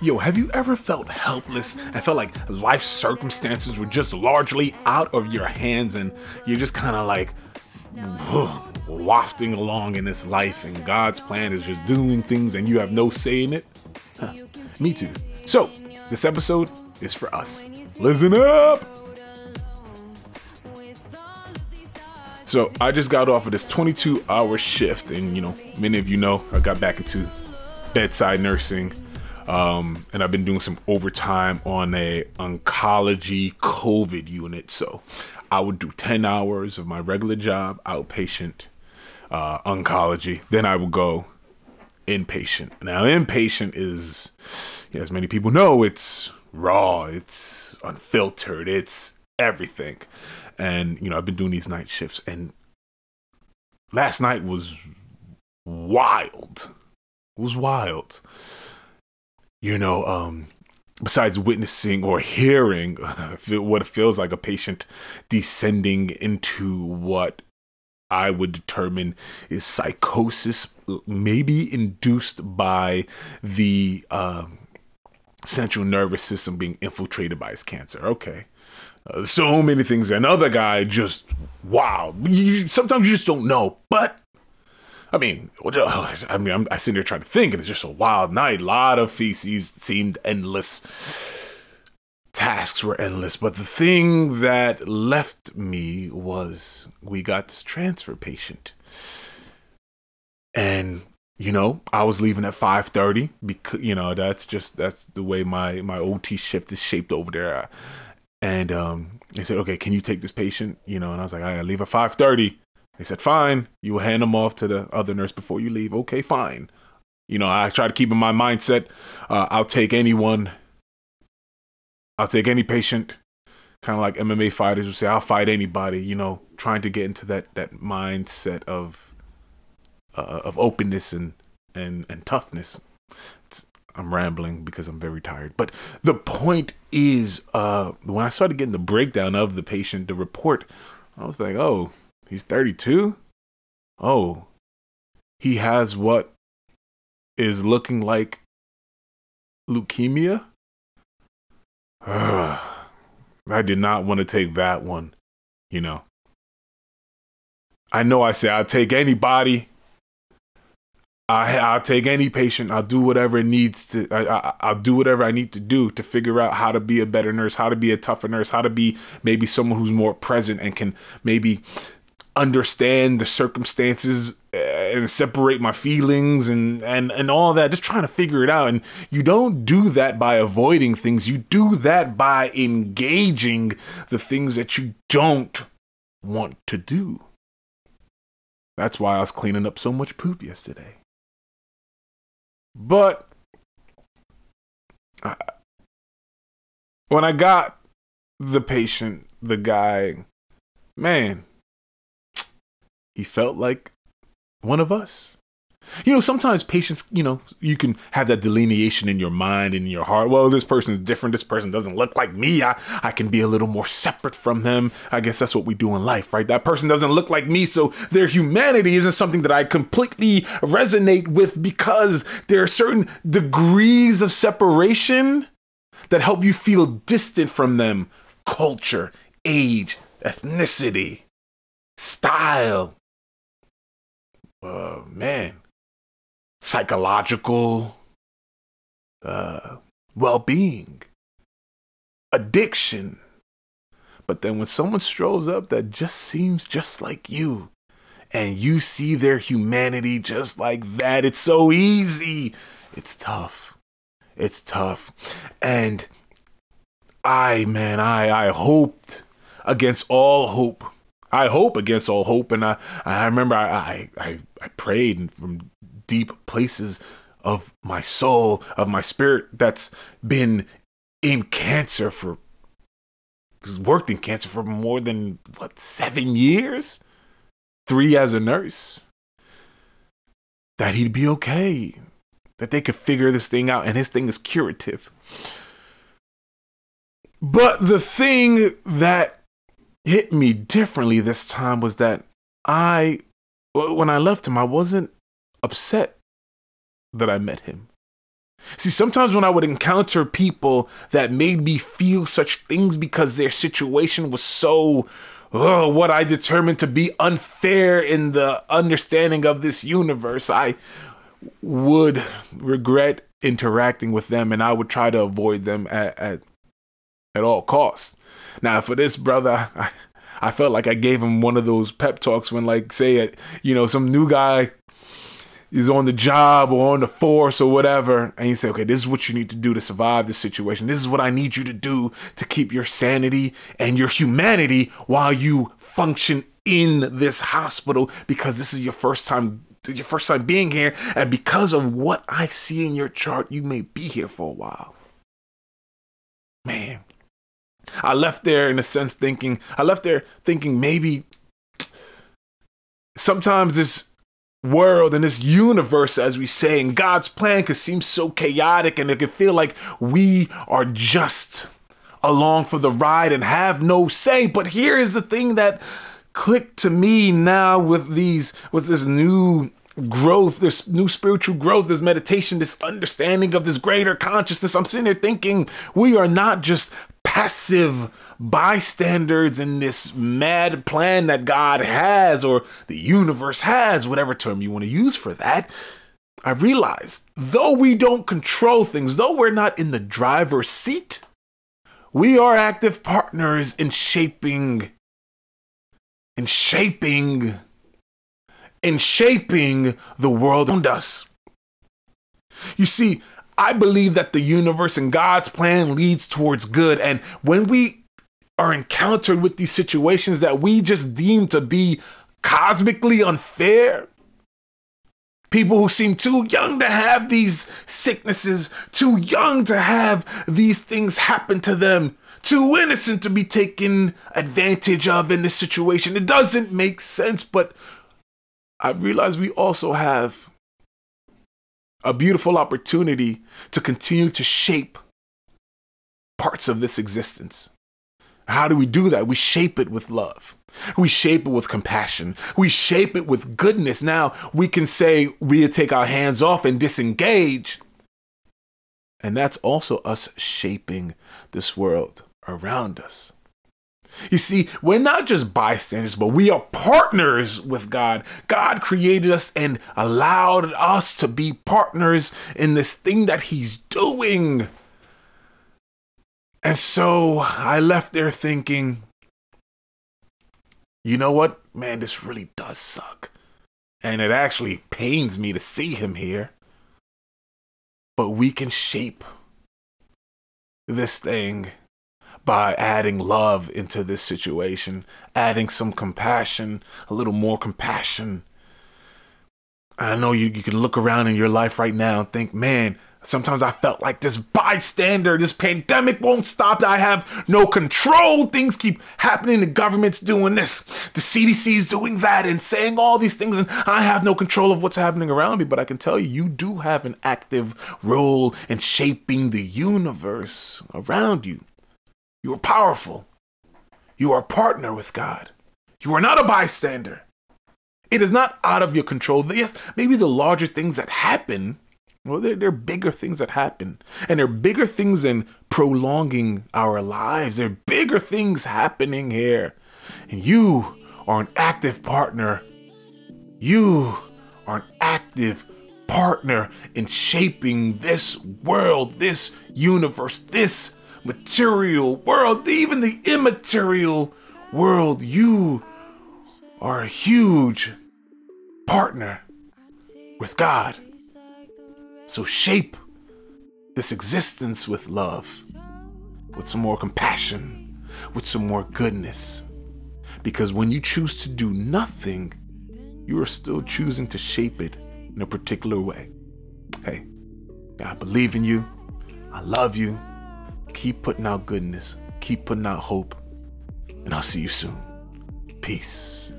Yo, have you ever felt helpless and felt like life circumstances were just largely out of your hands and you're just kind of like wafting along in this life and God's plan is just doing things and you have no say in it? Huh. Me too. So, this episode is for us. Listen up! So I just got off of this 22 hour shift, and you know, many of you know I got back into bedside nursing, um, and I've been doing some overtime on a oncology COVID unit. So I would do 10 hours of my regular job, outpatient uh, oncology. Then I would go inpatient. Now, inpatient is, as many people know, it's raw, it's unfiltered, it's everything and you know I've been doing these night shifts, and last night was wild. It was wild. You know, um, besides witnessing or hearing what it feels like a patient descending into what I would determine is psychosis, maybe induced by the uh, central nervous system being infiltrated by his cancer. Okay. Uh, so many things. Another guy just wow. You, sometimes you just don't know. But I mean, I mean, I'm, I sit there trying to think, and it's just a wild night. A lot of feces seemed endless. Tasks were endless, but the thing that left me was we got this transfer patient, and you know i was leaving at 5.30 because you know that's just that's the way my my ot shift is shaped over there and um, they said, okay, can you take this patient? You know, and I was like, I leave at 5.30. They said, fine. You will hand them off to the other nurse before you leave. Okay, fine. You know, I try to keep in my mindset, uh, I'll take anyone. I'll take any patient. Kind of like MMA fighters would say, I'll fight anybody. You know, trying to get into that that mindset of uh, of openness and and and toughness. It's, I'm rambling because I'm very tired. But the point is, uh, when I started getting the breakdown of the patient, the report, I was like, oh, he's 32? Oh, he has what is looking like leukemia? I did not want to take that one, you know. I know I say I'll take anybody I, will take any patient. I'll do whatever it needs to. I, I, will do whatever I need to do to figure out how to be a better nurse, how to be a tougher nurse, how to be maybe someone who's more present and can maybe understand the circumstances eh, and separate my feelings and and and all that. Just trying to figure it out. And you don't do that by avoiding things. You do that by engaging the things that you don't want to do. That's why I was cleaning up so much poop yesterday. But I, when I got the patient, the guy, man, he felt like one of us. You know, sometimes patients, you know, you can have that delineation in your mind and in your heart. Well, this person's different. This person doesn't look like me. I, I can be a little more separate from them. I guess that's what we do in life, right? That person doesn't look like me. So their humanity isn't something that I completely resonate with because there are certain degrees of separation that help you feel distant from them culture, age, ethnicity, style. Uh, man, psychological uh, well being, addiction. But then when someone strolls up that just seems just like you, and you see their humanity just like that, it's so easy. It's tough. It's tough. And I, man, I, I hoped against all hope. I hope against all hope. And I, I remember I, I, I prayed from deep places of my soul, of my spirit that's been in cancer for worked in cancer for more than what seven years? Three as a nurse. That he'd be okay. That they could figure this thing out and his thing is curative. But the thing that hit me differently this time was that i when i left him i wasn't upset that I met him. See, sometimes when I would encounter people that made me feel such things because their situation was so, oh, what I determined to be unfair in the understanding of this universe, I would regret interacting with them and I would try to avoid them at, at, at all costs. Now, for this brother, I, I felt like I gave him one of those pep talks when, like, say, it, you know, some new guy is on the job or on the force or whatever, and you say, okay, this is what you need to do to survive this situation. This is what I need you to do to keep your sanity and your humanity while you function in this hospital because this is your first time your first time being here and because of what I see in your chart you may be here for a while. Man, I left there in a sense thinking I left there thinking maybe sometimes this world and this universe, as we say, and God's plan could seem so chaotic and it could feel like we are just along for the ride and have no say. But here is the thing that clicked to me now with these, with this new growth, this new spiritual growth, this meditation, this understanding of this greater consciousness. I'm sitting there thinking we are not just passive bystanders in this mad plan that God has or the universe has, whatever term you want to use for that. I realized though we don't control things, though we're not in the driver's seat, we are active partners in shaping in shaping in shaping the world around us. You see, I believe that the universe and God's plan leads towards good. And when we are encountered with these situations that we just deem to be cosmically unfair, people who seem too young to have these sicknesses, too young to have these things happen to them, too innocent to be taken advantage of in this situation. It doesn't make sense, but I realize we also have a beautiful opportunity to continue to shape parts of this existence. How do we do that? We shape it with love. We shape it with compassion. We shape it with goodness. Now we can say we take our hands off and disengage. And that's also us shaping this world around us. You see, we're not just bystanders, but we are partners with God. God created us and allowed us to be partners in this thing that He's doing. And so I left there thinking, you know what? Man, this really does suck. And it actually pains me to see him here. But we can shape this thing by adding love into this situation, adding some compassion, a little more compassion. I know you, you can look around in your life right now and think, man, sometimes I felt like this bystander, this pandemic won't stop. I have no control. Things keep happening. The government's doing this, the CDC's doing that, and saying all these things, and I have no control of what's happening around me. But I can tell you, you do have an active role in shaping the universe around you. You are powerful. You are a partner with God. You are not a bystander. It is not out of your control. Yes, maybe the larger things that happen, well, there, are bigger things that happen. And there are bigger things than prolonging our lives. There are bigger things happening here. And you are an active partner. You are an active partner in shaping this world, this universe, this material world, even the immaterial world. You are a huge partner with God. So shape this existence with love, with some more compassion, with some more goodness. Because when you choose to do nothing, you are still choosing to shape it in a particular way. Hey, I believe in you. I love you. Keep putting out goodness. Keep putting out hope. And I'll see you soon. Peace.